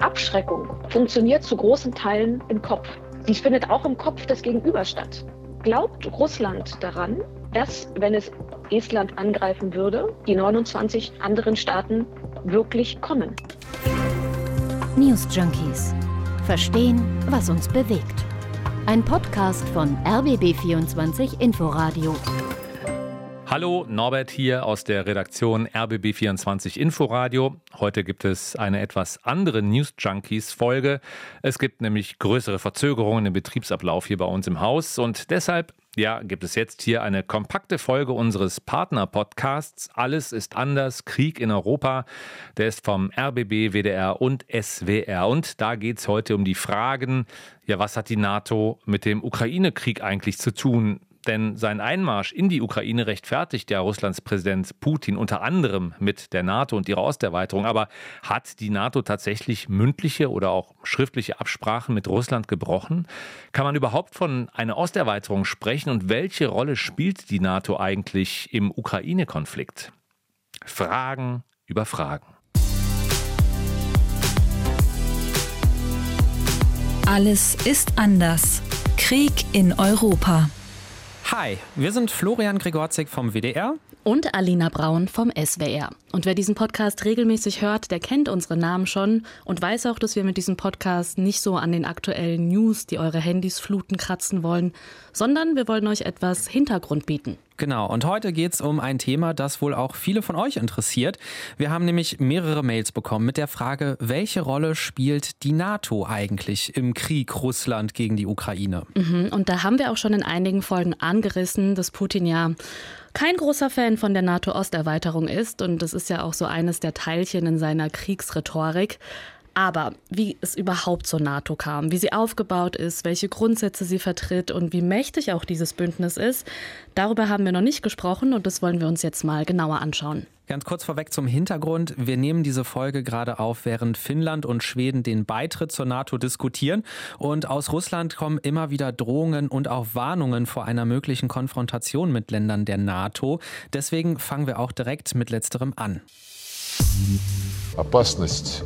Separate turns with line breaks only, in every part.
Abschreckung funktioniert zu großen Teilen im Kopf. Sie findet auch im Kopf des Gegenübers statt. Glaubt Russland daran, dass, wenn es Estland angreifen würde, die 29 anderen Staaten wirklich kommen?
News Junkies. Verstehen, was uns bewegt. Ein Podcast von RBB24 Inforadio.
Hallo, Norbert hier aus der Redaktion RBB24 Inforadio. Heute gibt es eine etwas andere News Junkies Folge. Es gibt nämlich größere Verzögerungen im Betriebsablauf hier bei uns im Haus und deshalb ja, gibt es jetzt hier eine kompakte Folge unseres Partner-Podcasts Alles ist anders, Krieg in Europa. Der ist vom RBB, WDR und SWR. Und da geht es heute um die Fragen, ja, was hat die NATO mit dem Ukraine-Krieg eigentlich zu tun? Denn sein Einmarsch in die Ukraine rechtfertigt ja Russlands Präsident Putin unter anderem mit der NATO und ihrer Osterweiterung. Aber hat die NATO tatsächlich mündliche oder auch schriftliche Absprachen mit Russland gebrochen? Kann man überhaupt von einer Osterweiterung sprechen? Und welche Rolle spielt die NATO eigentlich im Ukraine-Konflikt? Fragen über Fragen.
Alles ist anders. Krieg in Europa.
Hi, wir sind Florian Gregorzig vom WDR
und Alina Braun vom SWR. Und wer diesen Podcast regelmäßig hört, der kennt unsere Namen schon und weiß auch, dass wir mit diesem Podcast nicht so an den aktuellen News, die eure Handys fluten, kratzen wollen, sondern wir wollen euch etwas Hintergrund bieten.
Genau, und heute geht es um ein Thema, das wohl auch viele von euch interessiert. Wir haben nämlich mehrere Mails bekommen mit der Frage, welche Rolle spielt die NATO eigentlich im Krieg Russland gegen die Ukraine?
Mhm, und da haben wir auch schon in einigen Folgen angerissen, dass Putin ja kein großer Fan von der NATO-Osterweiterung ist. Und das ist ja auch so eines der Teilchen in seiner Kriegsrhetorik. Aber wie es überhaupt zur NATO kam, wie sie aufgebaut ist, welche Grundsätze sie vertritt und wie mächtig auch dieses Bündnis ist, darüber haben wir noch nicht gesprochen und das wollen wir uns jetzt mal genauer anschauen.
Ganz kurz vorweg zum Hintergrund. Wir nehmen diese Folge gerade auf, während Finnland und Schweden den Beitritt zur NATO diskutieren. Und aus Russland kommen immer wieder Drohungen und auch Warnungen vor einer möglichen Konfrontation mit Ländern der NATO. Deswegen fangen wir auch direkt mit letzterem an.
Опасность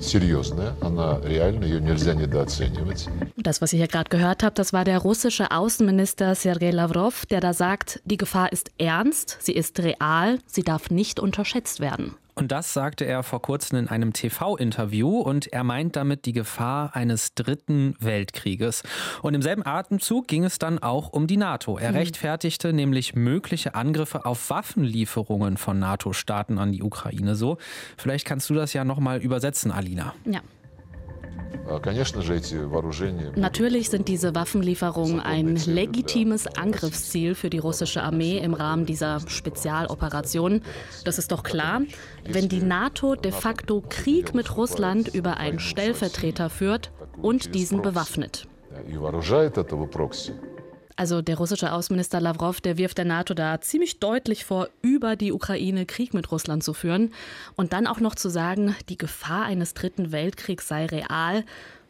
серьезная, она реальна, ее нельзя недооценивать.
Das, was ihr hier gerade gehört habt, das war der russische Außenminister Sergei Lavrov, der da sagt, die Gefahr ist ernst, sie ist real, sie darf nicht unterschätzt werden.
Und das sagte er vor kurzem in einem TV-Interview und er meint damit die Gefahr eines dritten Weltkrieges. Und im selben Atemzug ging es dann auch um die NATO. Er mhm. rechtfertigte nämlich mögliche Angriffe auf Waffenlieferungen von NATO-Staaten an die Ukraine so. Vielleicht kannst du das ja nochmal übersetzen, Alina.
Ja. Natürlich sind diese Waffenlieferungen ein legitimes Angriffsziel für die russische Armee im Rahmen dieser Spezialoperation. Das ist doch klar. Wenn die NATO de facto Krieg mit Russland über einen Stellvertreter führt und diesen bewaffnet. Also der russische Außenminister Lavrov, der wirft der NATO da ziemlich deutlich vor, über die Ukraine Krieg mit Russland zu führen. Und dann auch noch zu sagen, die Gefahr eines dritten Weltkriegs sei real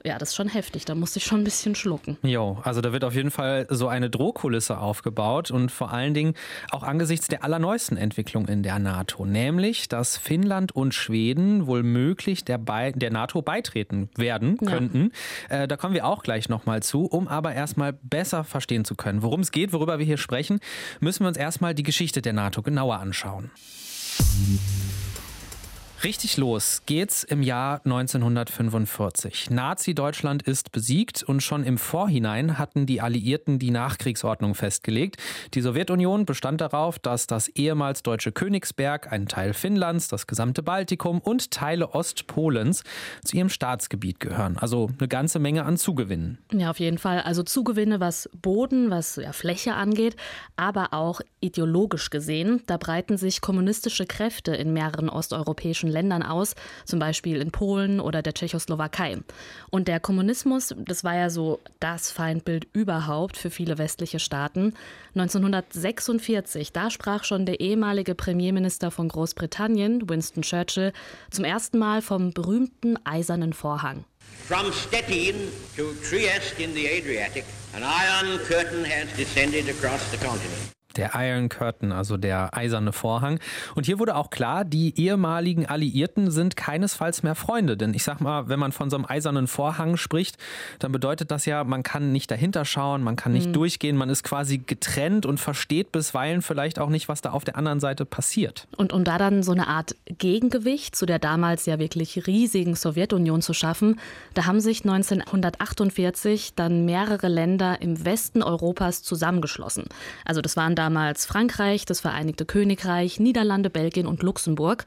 ja, das ist schon heftig. Da musste ich schon ein bisschen schlucken.
Jo, also da wird auf jeden Fall so eine Drohkulisse aufgebaut und vor allen Dingen auch angesichts der allerneuesten Entwicklung in der NATO, nämlich, dass Finnland und Schweden wohl möglich der, Be der NATO beitreten werden könnten. Ja. Äh, da kommen wir auch gleich nochmal zu, um aber erstmal besser verstehen zu können, worum es geht, worüber wir hier sprechen, müssen wir uns erstmal die Geschichte der NATO genauer anschauen. Richtig los geht's im Jahr 1945. Nazi-Deutschland ist besiegt und schon im Vorhinein hatten die Alliierten die Nachkriegsordnung festgelegt. Die Sowjetunion bestand darauf, dass das ehemals deutsche Königsberg, ein Teil Finnlands, das gesamte Baltikum und Teile Ostpolens zu ihrem Staatsgebiet gehören. Also eine ganze Menge an Zugewinnen.
Ja, auf jeden Fall. Also Zugewinne, was Boden, was ja, Fläche angeht, aber auch ideologisch gesehen. Da breiten sich kommunistische Kräfte in mehreren osteuropäischen Ländern aus, zum Beispiel in Polen oder der Tschechoslowakei. Und der Kommunismus, das war ja so das Feindbild überhaupt für viele westliche Staaten. 1946, da sprach schon der ehemalige Premierminister von Großbritannien, Winston Churchill, zum ersten Mal vom berühmten Eisernen Vorhang. From Stettin to Trieste in the Adriatic, an iron curtain has descended across the continent.
Der Iron Curtain, also der eiserne Vorhang. Und hier wurde auch klar, die ehemaligen Alliierten sind keinesfalls mehr Freunde. Denn ich sag mal, wenn man von so einem eisernen Vorhang spricht, dann bedeutet das ja, man kann nicht dahinter schauen, man kann nicht mhm. durchgehen, man ist quasi getrennt und versteht bisweilen vielleicht auch nicht, was da auf der anderen Seite passiert.
Und um da dann so eine Art Gegengewicht zu der damals ja wirklich riesigen Sowjetunion zu schaffen, da haben sich 1948 dann mehrere Länder im Westen Europas zusammengeschlossen. Also das waren damals Frankreich, das Vereinigte Königreich, Niederlande, Belgien und Luxemburg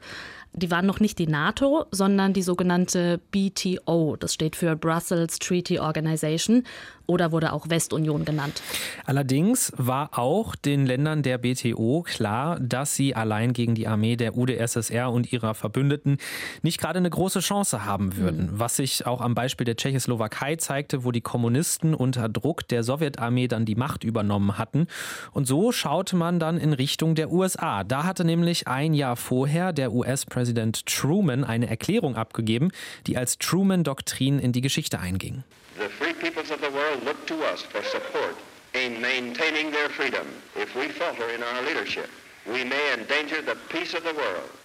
die waren noch nicht die NATO, sondern die sogenannte BTO. Das steht für Brussels Treaty Organization oder wurde auch Westunion genannt.
Allerdings war auch den Ländern der BTO klar, dass sie allein gegen die Armee der UdSSR und ihrer Verbündeten nicht gerade eine große Chance haben würden. Mhm. Was sich auch am Beispiel der Tschechoslowakei zeigte, wo die Kommunisten unter Druck der Sowjetarmee dann die Macht übernommen hatten. Und so schaute man dann in Richtung der USA. Da hatte nämlich ein Jahr vorher der US-Präsident Präsident Truman eine Erklärung abgegeben, die als Truman-Doktrin in die Geschichte einging. The free peoples of the world look to us for support in maintaining their freedom. If we falter in our leadership,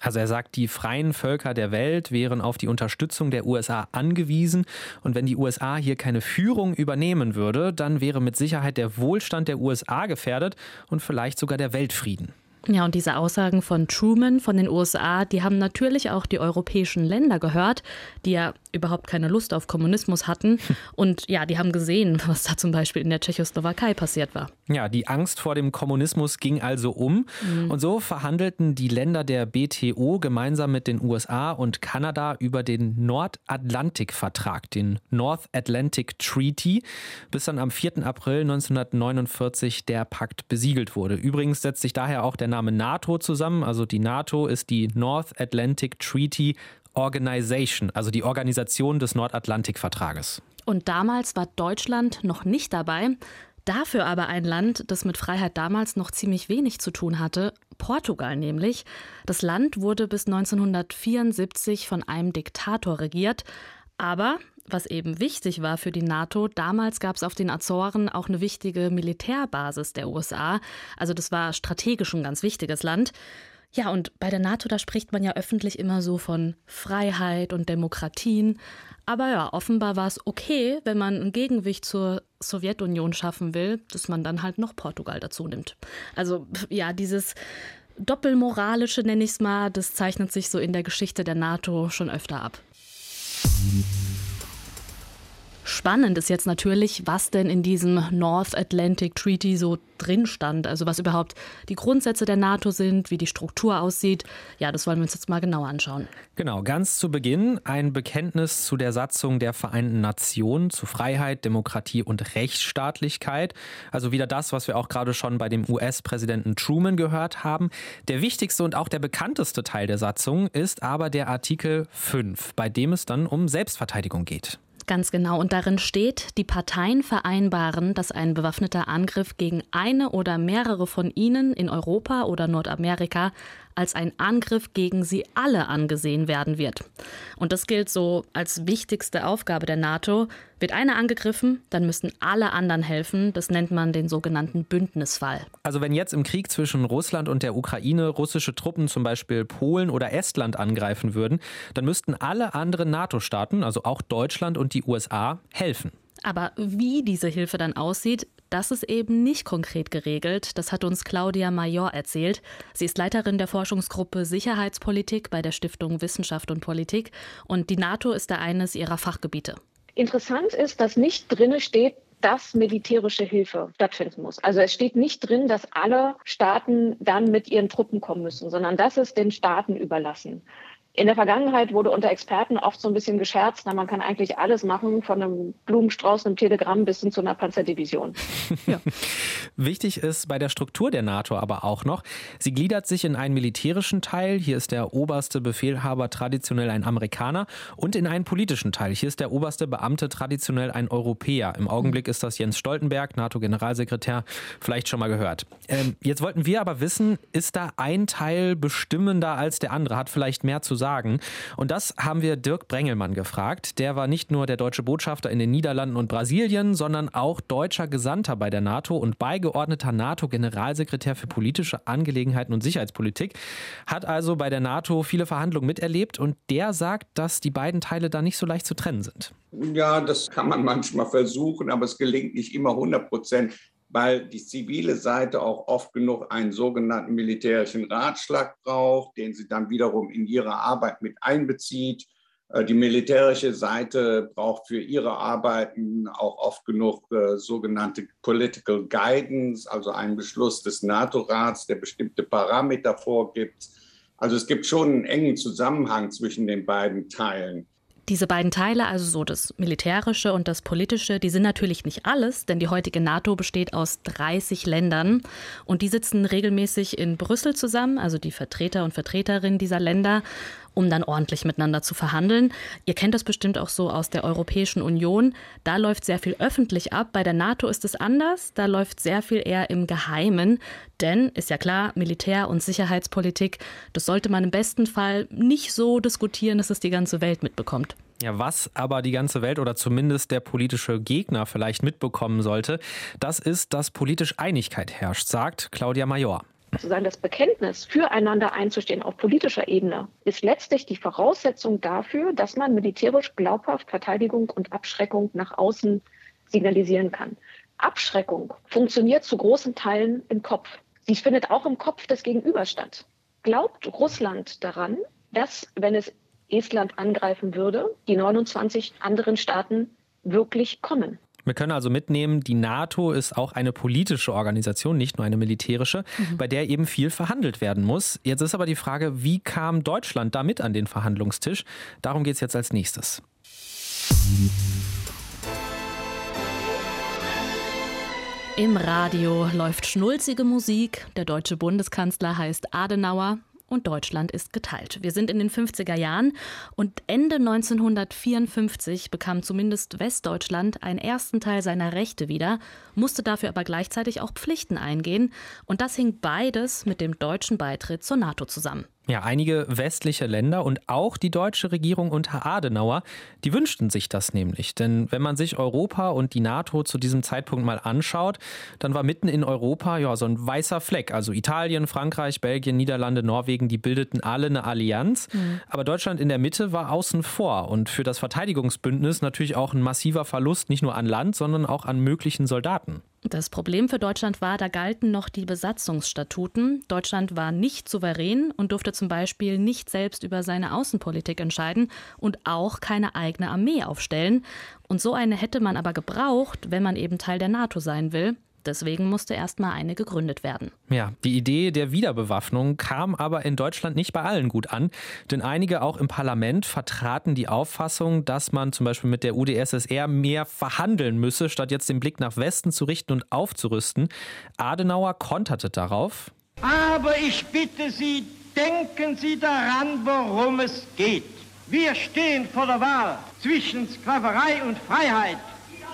also er sagt, die freien Völker der Welt wären auf die Unterstützung der USA angewiesen und wenn die USA hier keine Führung übernehmen würde, dann wäre mit Sicherheit der Wohlstand der USA gefährdet und vielleicht sogar der Weltfrieden.
Ja, und diese Aussagen von Truman von den USA, die haben natürlich auch die europäischen Länder gehört, die ja überhaupt keine Lust auf Kommunismus hatten. Und ja, die haben gesehen, was da zum Beispiel in der Tschechoslowakei passiert war.
Ja, die Angst vor dem Kommunismus ging also um. Mhm. Und so verhandelten die Länder der BTO gemeinsam mit den USA und Kanada über den Nordatlantikvertrag, den North Atlantic Treaty, bis dann am 4. April 1949 der Pakt besiegelt wurde. Übrigens setzt sich daher auch der Name NATO zusammen. Also die NATO ist die North Atlantic Treaty Organization, also die Organisation des Nordatlantikvertrages.
Und damals war Deutschland noch nicht dabei. Dafür aber ein Land, das mit Freiheit damals noch ziemlich wenig zu tun hatte, Portugal nämlich. Das Land wurde bis 1974 von einem Diktator regiert. Aber was eben wichtig war für die NATO, damals gab es auf den Azoren auch eine wichtige Militärbasis der USA. Also das war strategisch ein ganz wichtiges Land. Ja, und bei der NATO, da spricht man ja öffentlich immer so von Freiheit und Demokratien. Aber ja, offenbar war es okay, wenn man ein Gegengewicht zur Sowjetunion schaffen will, dass man dann halt noch Portugal dazu nimmt. Also ja, dieses doppelmoralische, nenne ich es mal, das zeichnet sich so in der Geschichte der NATO schon öfter ab. Spannend ist jetzt natürlich, was denn in diesem North Atlantic Treaty so drin stand. Also was überhaupt die Grundsätze der NATO sind, wie die Struktur aussieht. Ja, das wollen wir uns jetzt mal genauer anschauen.
Genau, ganz zu Beginn ein Bekenntnis zu der Satzung der Vereinten Nationen zu Freiheit, Demokratie und Rechtsstaatlichkeit. Also wieder das, was wir auch gerade schon bei dem US-Präsidenten Truman gehört haben. Der wichtigste und auch der bekannteste Teil der Satzung ist aber der Artikel 5, bei dem es dann um Selbstverteidigung geht.
Ganz genau. Und darin steht, die Parteien vereinbaren, dass ein bewaffneter Angriff gegen eine oder mehrere von ihnen in Europa oder Nordamerika als ein Angriff gegen sie alle angesehen werden wird. Und das gilt so als wichtigste Aufgabe der NATO. Wird einer angegriffen, dann müssen alle anderen helfen. Das nennt man den sogenannten Bündnisfall.
Also wenn jetzt im Krieg zwischen Russland und der Ukraine russische Truppen zum Beispiel Polen oder Estland angreifen würden, dann müssten alle anderen NATO-Staaten, also auch Deutschland und die USA, helfen.
Aber wie diese Hilfe dann aussieht, das ist eben nicht konkret geregelt. Das hat uns Claudia Major erzählt. Sie ist Leiterin der Forschungsgruppe Sicherheitspolitik bei der Stiftung Wissenschaft und Politik und die NATO ist da eines ihrer Fachgebiete.
Interessant ist, dass nicht drinne steht, dass militärische Hilfe stattfinden muss. Also es steht nicht drin, dass alle Staaten dann mit ihren Truppen kommen müssen, sondern das ist den Staaten überlassen. In der Vergangenheit wurde unter Experten oft so ein bisschen gescherzt, na, man kann eigentlich alles machen, von einem Blumenstrauß, einem Telegramm bis hin zu einer Panzerdivision.
ja. Wichtig ist bei der Struktur der NATO aber auch noch, sie gliedert sich in einen militärischen Teil, hier ist der oberste Befehlhaber traditionell ein Amerikaner, und in einen politischen Teil, hier ist der oberste Beamte traditionell ein Europäer. Im Augenblick ist das Jens Stoltenberg, NATO-Generalsekretär, vielleicht schon mal gehört. Ähm, jetzt wollten wir aber wissen, ist da ein Teil bestimmender als der andere, hat vielleicht mehr zu sagen. Und das haben wir Dirk Brengelmann gefragt. Der war nicht nur der deutsche Botschafter in den Niederlanden und Brasilien, sondern auch deutscher Gesandter bei der NATO und beigeordneter NATO-Generalsekretär für politische Angelegenheiten und Sicherheitspolitik. Hat also bei der NATO viele Verhandlungen miterlebt und der sagt, dass die beiden Teile da nicht so leicht zu trennen sind.
Ja, das kann man manchmal versuchen, aber es gelingt nicht immer 100 Prozent weil die zivile Seite auch oft genug einen sogenannten militärischen Ratschlag braucht, den sie dann wiederum in ihre Arbeit mit einbezieht. Äh, die militärische Seite braucht für ihre Arbeiten auch oft genug äh, sogenannte Political Guidance, also einen Beschluss des NATO-Rats, der bestimmte Parameter vorgibt. Also es gibt schon einen engen Zusammenhang zwischen den beiden Teilen.
Diese beiden Teile, also so das Militärische und das Politische, die sind natürlich nicht alles, denn die heutige NATO besteht aus 30 Ländern und die sitzen regelmäßig in Brüssel zusammen, also die Vertreter und Vertreterinnen dieser Länder um dann ordentlich miteinander zu verhandeln. Ihr kennt das bestimmt auch so aus der Europäischen Union. Da läuft sehr viel öffentlich ab. Bei der NATO ist es anders. Da läuft sehr viel eher im Geheimen. Denn, ist ja klar, Militär- und Sicherheitspolitik, das sollte man im besten Fall nicht so diskutieren, dass es die ganze Welt mitbekommt.
Ja, was aber die ganze Welt oder zumindest der politische Gegner vielleicht mitbekommen sollte, das ist, dass politisch Einigkeit herrscht, sagt Claudia Major
sozusagen das Bekenntnis, füreinander einzustehen auf politischer Ebene, ist letztlich die Voraussetzung dafür, dass man militärisch glaubhaft Verteidigung und Abschreckung nach außen signalisieren kann. Abschreckung funktioniert zu großen Teilen im Kopf. Sie findet auch im Kopf des Gegenübers statt. Glaubt Russland daran, dass, wenn es Estland angreifen würde, die 29 anderen Staaten wirklich kommen?
Wir können also mitnehmen, die NATO ist auch eine politische Organisation, nicht nur eine militärische, mhm. bei der eben viel verhandelt werden muss. Jetzt ist aber die Frage, wie kam Deutschland damit an den Verhandlungstisch? Darum geht es jetzt als nächstes.
Im Radio läuft schnulzige Musik. Der deutsche Bundeskanzler heißt Adenauer und Deutschland ist geteilt. Wir sind in den 50er Jahren und Ende 1954 bekam zumindest Westdeutschland einen ersten Teil seiner Rechte wieder, musste dafür aber gleichzeitig auch Pflichten eingehen und das hing beides mit dem deutschen Beitritt zur NATO zusammen.
Ja, einige westliche Länder und auch die deutsche Regierung unter Adenauer, die wünschten sich das nämlich. Denn wenn man sich Europa und die NATO zu diesem Zeitpunkt mal anschaut, dann war mitten in Europa ja so ein weißer Fleck. Also Italien, Frankreich, Belgien, Niederlande, Norwegen, die bildeten alle eine Allianz. Mhm. Aber Deutschland in der Mitte war außen vor und für das Verteidigungsbündnis natürlich auch ein massiver Verlust nicht nur an Land, sondern auch an möglichen Soldaten.
Das Problem für Deutschland war, da galten noch die Besatzungsstatuten. Deutschland war nicht souverän und durfte zum Beispiel nicht selbst über seine Außenpolitik entscheiden und auch keine eigene Armee aufstellen. Und so eine hätte man aber gebraucht, wenn man eben Teil der NATO sein will. Deswegen musste erst mal eine gegründet werden.
Ja, die Idee der Wiederbewaffnung kam aber in Deutschland nicht bei allen gut an, denn einige auch im Parlament vertraten die Auffassung, dass man zum Beispiel mit der UdSSR mehr verhandeln müsse, statt jetzt den Blick nach Westen zu richten und aufzurüsten. Adenauer konterte darauf.
Aber ich bitte Sie, denken Sie daran, worum es geht. Wir stehen vor der Wahl zwischen Sklaverei und Freiheit.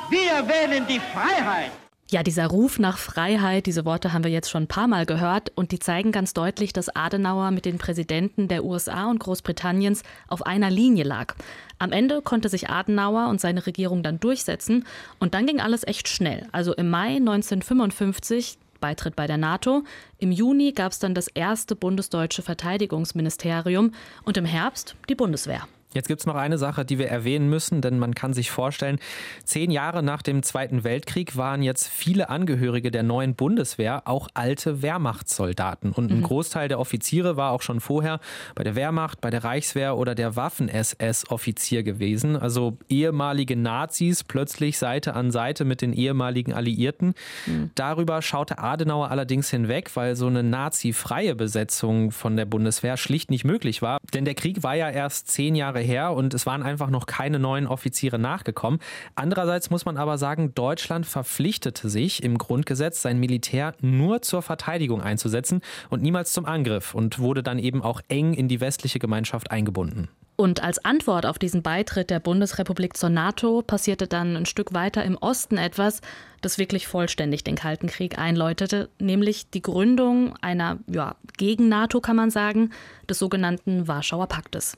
Wir wählen die Freiheit.
Ja, dieser Ruf nach Freiheit, diese Worte haben wir jetzt schon ein paar Mal gehört und die zeigen ganz deutlich, dass Adenauer mit den Präsidenten der USA und Großbritanniens auf einer Linie lag. Am Ende konnte sich Adenauer und seine Regierung dann durchsetzen und dann ging alles echt schnell. Also im Mai 1955 Beitritt bei der NATO. Im Juni gab es dann das erste bundesdeutsche Verteidigungsministerium und im Herbst die Bundeswehr.
Jetzt gibt es noch eine Sache, die wir erwähnen müssen, denn man kann sich vorstellen, zehn Jahre nach dem Zweiten Weltkrieg waren jetzt viele Angehörige der neuen Bundeswehr auch alte Wehrmachtssoldaten. Und ein mhm. Großteil der Offiziere war auch schon vorher bei der Wehrmacht, bei der Reichswehr oder der Waffen-SS-Offizier gewesen. Also ehemalige Nazis plötzlich Seite an Seite mit den ehemaligen Alliierten. Mhm. Darüber schaute Adenauer allerdings hinweg, weil so eine nazi-freie Besetzung von der Bundeswehr schlicht nicht möglich war. Denn der Krieg war ja erst zehn Jahre Jahre her und es waren einfach noch keine neuen Offiziere nachgekommen. Andererseits muss man aber sagen, Deutschland verpflichtete sich im Grundgesetz, sein Militär nur zur Verteidigung einzusetzen und niemals zum Angriff und wurde dann eben auch eng in die westliche Gemeinschaft eingebunden.
Und als Antwort auf diesen Beitritt der Bundesrepublik zur NATO passierte dann ein Stück weiter im Osten etwas, das wirklich vollständig den Kalten Krieg einläutete, nämlich die Gründung einer, ja, gegen NATO kann man sagen, des sogenannten Warschauer Paktes.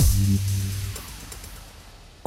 Thank you.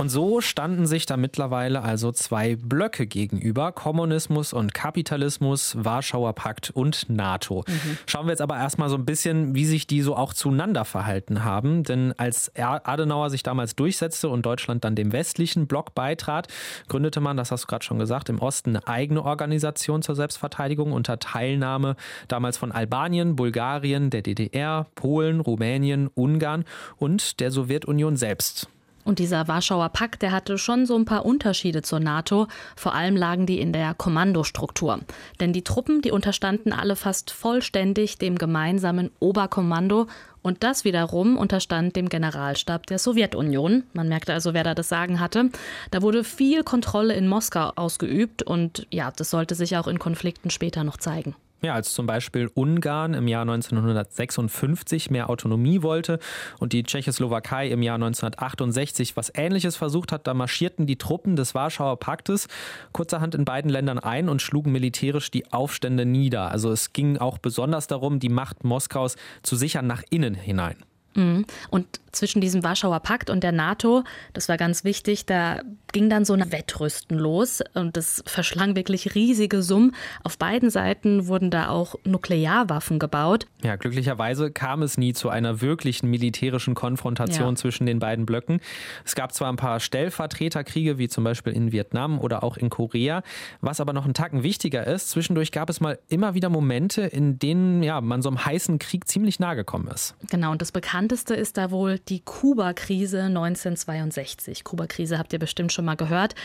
Und so standen sich da mittlerweile also zwei Blöcke gegenüber, Kommunismus und Kapitalismus, Warschauer Pakt und NATO. Mhm. Schauen wir jetzt aber erstmal so ein bisschen, wie sich die so auch zueinander verhalten haben. Denn als Adenauer sich damals durchsetzte und Deutschland dann dem westlichen Block beitrat, gründete man, das hast du gerade schon gesagt, im Osten eine eigene Organisation zur Selbstverteidigung unter Teilnahme damals von Albanien, Bulgarien, der DDR, Polen, Rumänien, Ungarn und der Sowjetunion selbst.
Und dieser Warschauer Pakt, der hatte schon so ein paar Unterschiede zur NATO. Vor allem lagen die in der Kommandostruktur. Denn die Truppen, die unterstanden alle fast vollständig dem gemeinsamen Oberkommando. Und das wiederum unterstand dem Generalstab der Sowjetunion. Man merkte also, wer da das Sagen hatte. Da wurde viel Kontrolle in Moskau ausgeübt. Und ja, das sollte sich auch in Konflikten später noch zeigen.
Ja, als zum Beispiel Ungarn im Jahr 1956 mehr Autonomie wollte und die Tschechoslowakei im Jahr 1968 was Ähnliches versucht hat, da marschierten die Truppen des Warschauer Paktes kurzerhand in beiden Ländern ein und schlugen militärisch die Aufstände nieder. Also es ging auch besonders darum, die Macht Moskaus zu sichern nach innen hinein.
Mhm. Und zwischen diesem Warschauer Pakt und der NATO, das war ganz wichtig, da ging dann so ein Wettrüsten los und das verschlang wirklich riesige Summen. Auf beiden Seiten wurden da auch Nuklearwaffen gebaut.
Ja, glücklicherweise kam es nie zu einer wirklichen militärischen Konfrontation ja. zwischen den beiden Blöcken. Es gab zwar ein paar Stellvertreterkriege, wie zum Beispiel in Vietnam oder auch in Korea, was aber noch einen Tacken wichtiger ist, zwischendurch gab es mal immer wieder Momente, in denen ja, man so einem heißen Krieg ziemlich nahe gekommen ist.
Genau, und das bekannteste ist da wohl die Kuba-Krise 1962. Kuba-Krise habt ihr bestimmt schon mal gehört.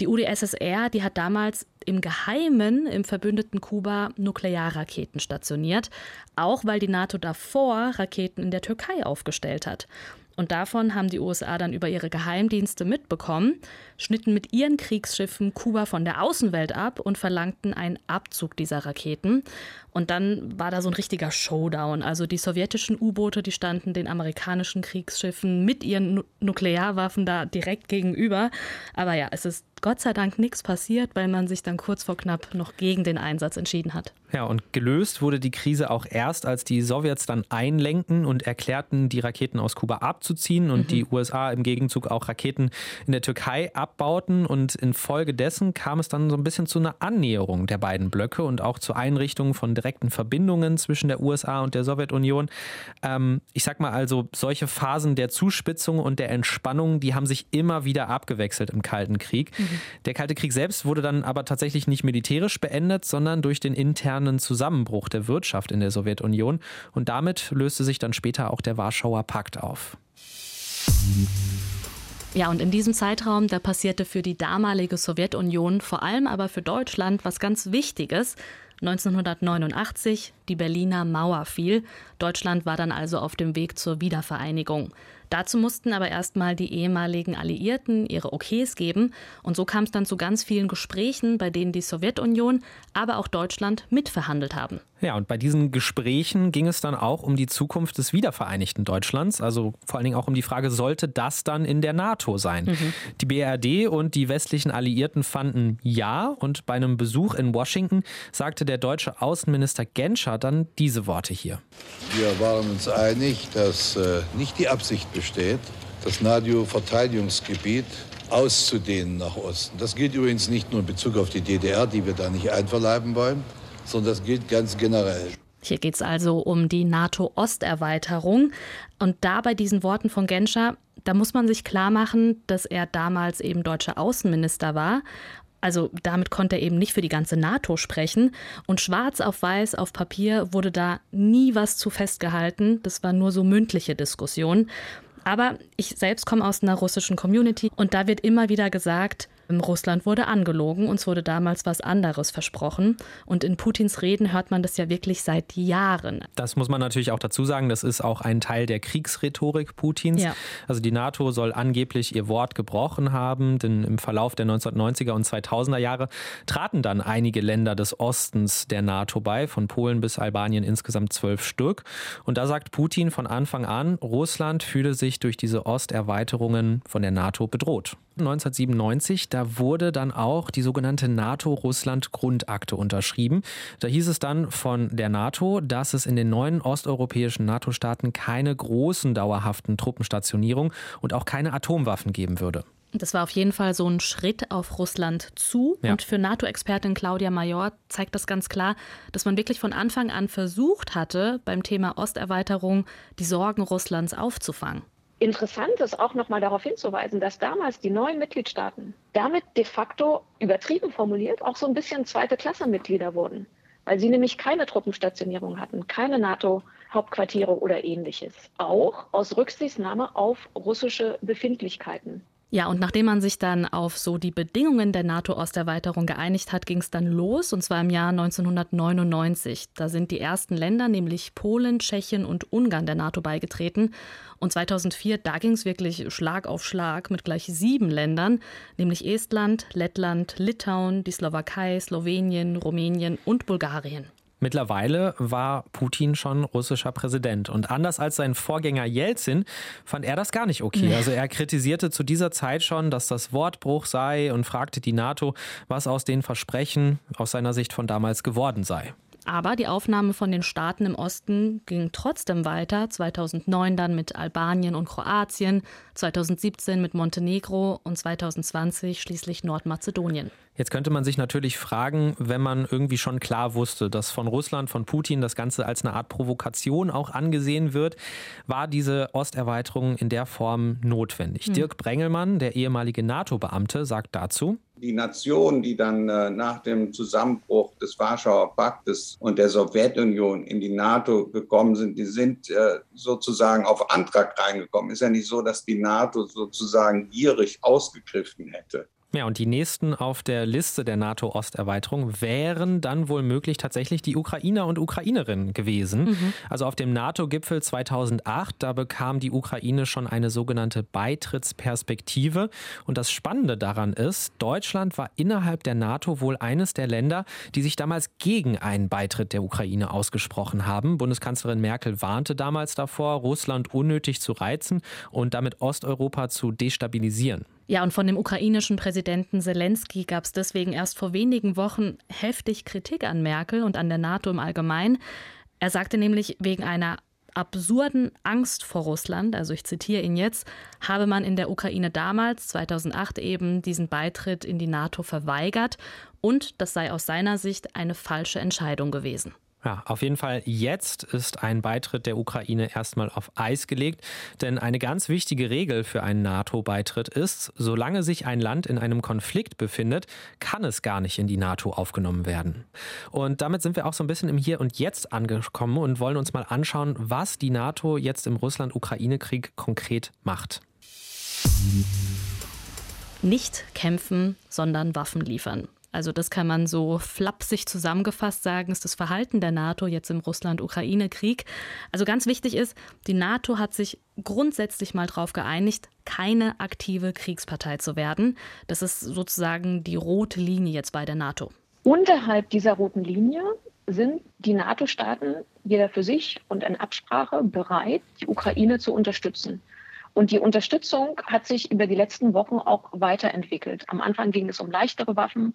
Die UdSSR, die hat damals im Geheimen im verbündeten Kuba Nuklearraketen stationiert, auch weil die NATO davor Raketen in der Türkei aufgestellt hat. Und davon haben die USA dann über ihre Geheimdienste mitbekommen, schnitten mit ihren Kriegsschiffen Kuba von der Außenwelt ab und verlangten einen Abzug dieser Raketen. Und dann war da so ein richtiger Showdown. Also die sowjetischen U-Boote, die standen den amerikanischen Kriegsschiffen mit ihren Nuklearwaffen da direkt gegenüber. Aber ja, es ist Gott sei Dank nichts passiert, weil man sich dann kurz vor knapp noch gegen den Einsatz entschieden hat.
Ja, und gelöst wurde die Krise auch erst, als die Sowjets dann einlenken und erklärten, die Raketen aus Kuba abzuziehen und mhm. die USA im Gegenzug auch Raketen in der Türkei abbauten. Und infolgedessen kam es dann so ein bisschen zu einer Annäherung der beiden Blöcke und auch zur Einrichtung von direkten Verbindungen zwischen der USA und der Sowjetunion. Ähm, ich sag mal also, solche Phasen der Zuspitzung und der Entspannung, die haben sich immer wieder abgewechselt im Kalten Krieg. Mhm. Der Kalte Krieg selbst wurde dann aber tatsächlich nicht militärisch beendet, sondern durch den internen Zusammenbruch der Wirtschaft in der Sowjetunion. Und damit löste sich dann später auch der Warschauer Pakt auf.
Ja, und in diesem Zeitraum, da passierte für die damalige Sowjetunion, vor allem aber für Deutschland, was ganz Wichtiges. 1989, die Berliner Mauer fiel. Deutschland war dann also auf dem Weg zur Wiedervereinigung. Dazu mussten aber erstmal die ehemaligen Alliierten ihre Okays geben. Und so kam es dann zu ganz vielen Gesprächen, bei denen die Sowjetunion, aber auch Deutschland mitverhandelt haben.
Ja, und bei diesen Gesprächen ging es dann auch um die Zukunft des wiedervereinigten Deutschlands. Also vor allen Dingen auch um die Frage, sollte das dann in der NATO sein? Mhm. Die BRD und die westlichen Alliierten fanden ja. Und bei einem Besuch in Washington sagte der deutsche Außenminister Genscher dann diese Worte hier.
Wir waren uns einig, dass äh, nicht die Absicht besteht, das NATO-Verteidigungsgebiet auszudehnen nach Osten. Das gilt übrigens nicht nur in Bezug auf die DDR, die wir da nicht einverleiben wollen, sondern das gilt ganz generell.
Hier geht es also um die NATO-Osterweiterung. Und da bei diesen Worten von Genscher, da muss man sich klar machen, dass er damals eben deutscher Außenminister war. Also damit konnte er eben nicht für die ganze NATO sprechen. Und schwarz auf weiß auf Papier wurde da nie was zu festgehalten. Das war nur so mündliche Diskussion. Aber ich selbst komme aus einer russischen Community und da wird immer wieder gesagt, Russland wurde angelogen, uns wurde damals was anderes versprochen. Und in Putins Reden hört man das ja wirklich seit Jahren.
Das muss man natürlich auch dazu sagen, das ist auch ein Teil der Kriegsrhetorik Putins. Ja. Also die NATO soll angeblich ihr Wort gebrochen haben, denn im Verlauf der 1990er und 2000er Jahre traten dann einige Länder des Ostens der NATO bei, von Polen bis Albanien insgesamt zwölf Stück. Und da sagt Putin von Anfang an, Russland fühle sich durch diese Osterweiterungen von der NATO bedroht. 1997, da wurde dann auch die sogenannte NATO-Russland-Grundakte unterschrieben. Da hieß es dann von der NATO, dass es in den neuen osteuropäischen NATO-Staaten keine großen dauerhaften Truppenstationierungen und auch keine Atomwaffen geben würde.
Das war auf jeden Fall so ein Schritt auf Russland zu. Ja. Und für NATO-Expertin Claudia Major zeigt das ganz klar, dass man wirklich von Anfang an versucht hatte, beim Thema Osterweiterung die Sorgen Russlands aufzufangen.
Interessant ist auch nochmal darauf hinzuweisen, dass damals die neuen Mitgliedstaaten damit de facto übertrieben formuliert auch so ein bisschen zweite Klasse Mitglieder wurden, weil sie nämlich keine Truppenstationierung hatten, keine NATO-Hauptquartiere oder ähnliches. Auch aus Rücksichtnahme auf russische Befindlichkeiten.
Ja, und nachdem man sich dann auf so die Bedingungen der NATO-Osterweiterung geeinigt hat, ging es dann los, und zwar im Jahr 1999. Da sind die ersten Länder, nämlich Polen, Tschechien und Ungarn der NATO beigetreten. Und 2004, da ging es wirklich Schlag auf Schlag mit gleich sieben Ländern, nämlich Estland, Lettland, Litauen, die Slowakei, Slowenien, Rumänien und Bulgarien.
Mittlerweile war Putin schon russischer Präsident. Und anders als sein Vorgänger Jelzin fand er das gar nicht okay. Also er kritisierte zu dieser Zeit schon, dass das Wortbruch sei und fragte die NATO, was aus den Versprechen aus seiner Sicht von damals geworden sei.
Aber die Aufnahme von den Staaten im Osten ging trotzdem weiter. 2009 dann mit Albanien und Kroatien, 2017 mit Montenegro und 2020 schließlich Nordmazedonien.
Jetzt könnte man sich natürlich fragen, wenn man irgendwie schon klar wusste, dass von Russland, von Putin das Ganze als eine Art Provokation auch angesehen wird, war diese Osterweiterung in der Form notwendig. Hm. Dirk Brengelmann, der ehemalige NATO-Beamte, sagt dazu,
die Nationen, die dann äh, nach dem Zusammenbruch des Warschauer Paktes und der Sowjetunion in die NATO gekommen sind, die sind äh, sozusagen auf Antrag reingekommen. Ist ja nicht so, dass die NATO sozusagen gierig ausgegriffen hätte.
Ja, und die nächsten auf der Liste der NATO-Osterweiterung wären dann wohl möglich tatsächlich die Ukrainer und Ukrainerinnen gewesen. Mhm. Also auf dem NATO-Gipfel 2008, da bekam die Ukraine schon eine sogenannte Beitrittsperspektive. Und das Spannende daran ist, Deutschland war innerhalb der NATO wohl eines der Länder, die sich damals gegen einen Beitritt der Ukraine ausgesprochen haben. Bundeskanzlerin Merkel warnte damals davor, Russland unnötig zu reizen und damit Osteuropa zu destabilisieren.
Ja, und von dem ukrainischen Präsidenten Zelensky gab es deswegen erst vor wenigen Wochen heftig Kritik an Merkel und an der NATO im Allgemeinen. Er sagte nämlich, wegen einer absurden Angst vor Russland, also ich zitiere ihn jetzt, habe man in der Ukraine damals, 2008 eben, diesen Beitritt in die NATO verweigert und das sei aus seiner Sicht eine falsche Entscheidung gewesen.
Ja, auf jeden Fall jetzt ist ein Beitritt der Ukraine erstmal auf Eis gelegt, denn eine ganz wichtige Regel für einen NATO-Beitritt ist, solange sich ein Land in einem Konflikt befindet, kann es gar nicht in die NATO aufgenommen werden. Und damit sind wir auch so ein bisschen im Hier und Jetzt angekommen und wollen uns mal anschauen, was die NATO jetzt im Russland-Ukraine-Krieg konkret macht.
Nicht kämpfen, sondern Waffen liefern. Also das kann man so flapsig zusammengefasst sagen, ist das Verhalten der NATO jetzt im Russland-Ukraine-Krieg. Also ganz wichtig ist, die NATO hat sich grundsätzlich mal darauf geeinigt, keine aktive Kriegspartei zu werden. Das ist sozusagen die rote Linie jetzt bei der NATO.
Unterhalb dieser roten Linie sind die NATO-Staaten jeder für sich und in Absprache bereit, die Ukraine zu unterstützen. Und die Unterstützung hat sich über die letzten Wochen auch weiterentwickelt. Am Anfang ging es um leichtere Waffen,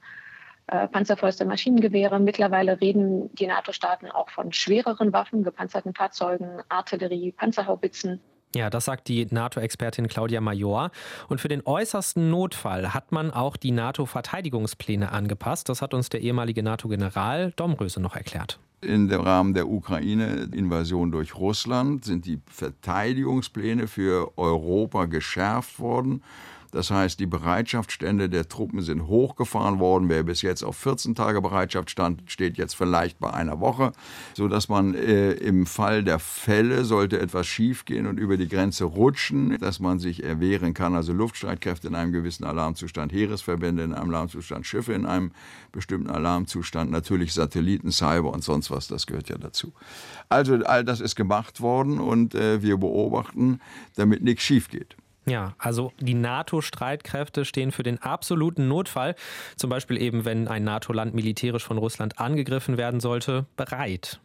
äh, Panzerfäuste, Maschinengewehre. Mittlerweile reden die NATO-Staaten auch von schwereren Waffen, gepanzerten Fahrzeugen, Artillerie, Panzerhaubitzen.
Ja, das sagt die NATO-Expertin Claudia Major. Und für den äußersten Notfall hat man auch die NATO-Verteidigungspläne angepasst. Das hat uns der ehemalige NATO-General Domröse noch erklärt.
Im Rahmen der Ukraine-Invasion durch Russland sind die Verteidigungspläne für Europa geschärft worden. Das heißt, die Bereitschaftsstände der Truppen sind hochgefahren worden. Wer bis jetzt auf 14 Tage Bereitschaft stand, steht jetzt vielleicht bei einer Woche, sodass man äh, im Fall der Fälle, sollte etwas schiefgehen und über die Grenze rutschen, dass man sich erwehren kann. Also Luftstreitkräfte in einem gewissen Alarmzustand, Heeresverbände in einem Alarmzustand, Schiffe in einem bestimmten Alarmzustand, natürlich Satelliten, Cyber und sonst was, das gehört ja dazu. Also all das ist gemacht worden und äh, wir beobachten, damit nichts schief geht.
Ja, also die NATO-Streitkräfte stehen für den absoluten Notfall, zum Beispiel eben wenn ein NATO-Land militärisch von Russland angegriffen werden sollte, bereit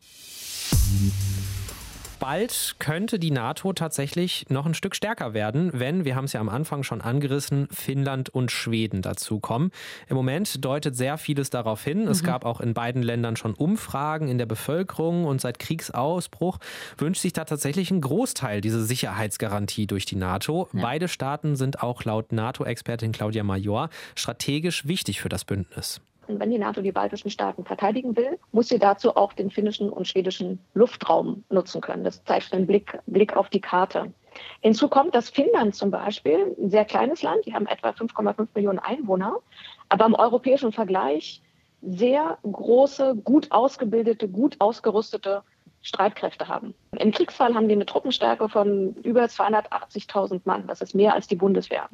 bald könnte die NATO tatsächlich noch ein Stück stärker werden, wenn, wir haben es ja am Anfang schon angerissen, Finnland und Schweden dazukommen. Im Moment deutet sehr vieles darauf hin. Mhm. Es gab auch in beiden Ländern schon Umfragen in der Bevölkerung und seit Kriegsausbruch wünscht sich da tatsächlich ein Großteil diese Sicherheitsgarantie durch die NATO. Ja. Beide Staaten sind auch laut NATO-Expertin Claudia Major strategisch wichtig für das Bündnis.
Und wenn die NATO die baltischen Staaten verteidigen will, muss sie dazu auch den finnischen und schwedischen Luftraum nutzen können. Das zeigt einen Blick, Blick auf die Karte. Hinzu kommt, dass Finnland zum Beispiel, ein sehr kleines Land, die haben etwa 5,5 Millionen Einwohner, aber im europäischen Vergleich sehr große, gut ausgebildete, gut ausgerüstete Streitkräfte haben. Im Kriegsfall haben die eine Truppenstärke von über 280.000 Mann. Das ist mehr als die Bundeswehr.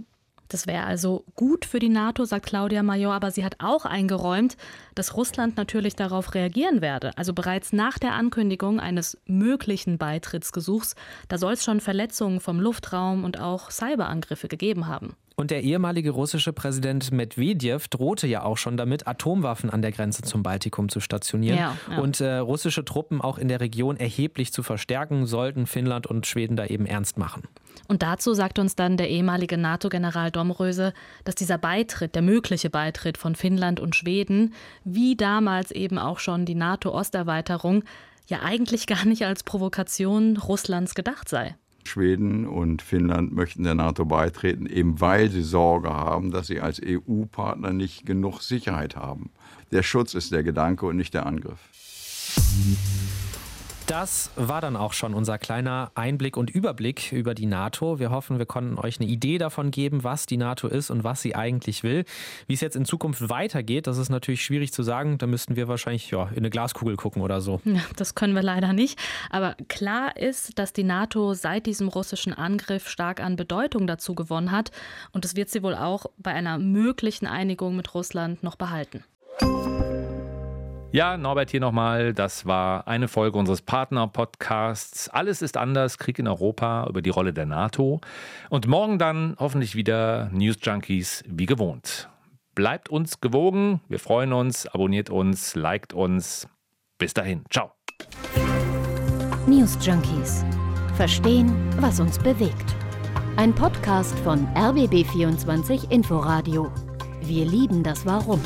Das wäre also gut für die NATO, sagt Claudia Major, aber sie hat auch eingeräumt, dass Russland natürlich darauf reagieren werde. Also bereits nach der Ankündigung eines möglichen Beitrittsgesuchs, da soll es schon Verletzungen vom Luftraum und auch Cyberangriffe gegeben haben.
Und der ehemalige russische Präsident Medvedev drohte ja auch schon damit, Atomwaffen an der Grenze zum Baltikum zu stationieren. Ja, ja. Und äh, russische Truppen auch in der Region erheblich zu verstärken, sollten Finnland und Schweden da eben ernst machen.
Und dazu sagt uns dann der ehemalige NATO-General Domröse, dass dieser Beitritt, der mögliche Beitritt von Finnland und Schweden, wie damals eben auch schon die NATO-Osterweiterung, ja eigentlich gar nicht als Provokation Russlands gedacht sei.
Schweden und Finnland möchten der NATO beitreten, eben weil sie Sorge haben, dass sie als EU-Partner nicht genug Sicherheit haben. Der Schutz ist der Gedanke und nicht der Angriff.
Das war dann auch schon unser kleiner Einblick und Überblick über die NATO. Wir hoffen, wir konnten euch eine Idee davon geben, was die NATO ist und was sie eigentlich will. Wie es jetzt in Zukunft weitergeht, das ist natürlich schwierig zu sagen. Da müssten wir wahrscheinlich ja, in eine Glaskugel gucken oder so.
Das können wir leider nicht. Aber klar ist, dass die NATO seit diesem russischen Angriff stark an Bedeutung dazu gewonnen hat. Und das wird sie wohl auch bei einer möglichen Einigung mit Russland noch behalten.
Ja, Norbert hier nochmal. Das war eine Folge unseres Partner-Podcasts. Alles ist anders, Krieg in Europa über die Rolle der NATO. Und morgen dann hoffentlich wieder News Junkies wie gewohnt. Bleibt uns gewogen. Wir freuen uns. Abonniert uns, liked uns. Bis dahin. Ciao.
News Junkies. Verstehen, was uns bewegt. Ein Podcast von RBB24 Inforadio. Wir lieben das Warum.